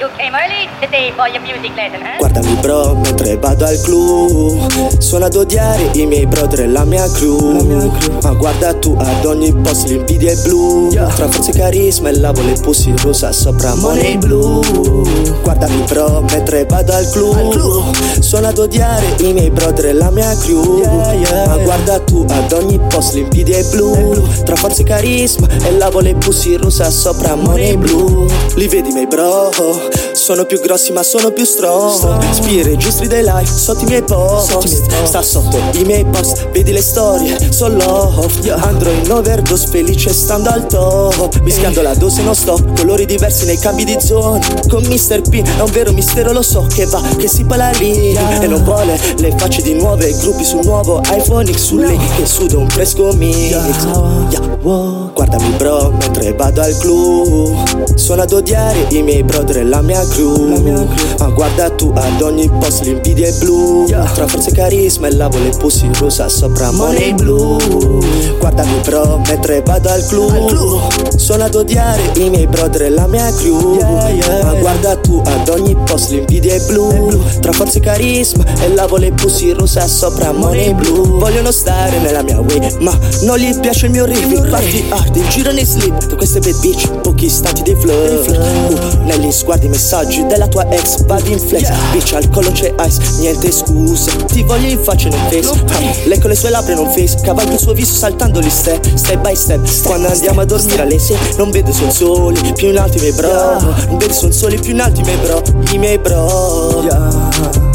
You came early today for your music lesson, eh? Guardami bro mentre vado al club Suona ad odiare i miei brother e la mia crew Ma guarda tu ad ogni post l'invidia è blu. Tra forza e carisma e lavo le pussy rosa sopra money blu Guardami bro mentre vado al club Suona ad odiare i miei brother e la mia crew Ma guarda tu ad ogni post l'invidia è blu forza e carisma. E lavo le pussy rosa sopra money blu Li vedi miei bro Sono più grossi ma sono più strong. Spie registri dei live sotto i miei post. Sta sotto i miei post Vedi le storie, so love. Andrò in overdose felice stando al top. Mischiando la dose non stop Colori diversi nei cambi di zona Con Mr. P è un vero mistero lo so Che va, che si parla lì. E non vuole le facce di nuove Gruppi sul nuovo iPhone X Su lei che suda un fresco mix. Yeah, wow. Guardami bro mentre vado al club Sono ad odiare i miei brother e la mia crew Ma guarda tu ad ogni post l'invidia è blu. Tra forza e carisma e lavo le pussy rosa sopra money blu. Guardami bro mentre vado al club Sono ad odiare i miei brother e la mia crew Ma guarda tu ad ogni post l'invidia è blu. Tra forza e carisma e lavo le pussy rosa sopra money blu. Vogliono stare nella mia way ma non gli piace il mio riff. Party hard, il giro nei slip. Tu queste bad bitch, pochi istanti di flow uh, Negli sguardi messaggi della tua ex Vadi in flex, bitch al collo c'è ice Niente scuse, ti voglio in faccia nel face. Ah, Lei con le sue labbra non face. Cavalca il suo viso saltando gli step Step by step, quando andiamo a dormire alle sei Non vedo son soli, più in alto i miei bro. Non vedo son soli, più in alto i miei bro. I miei bro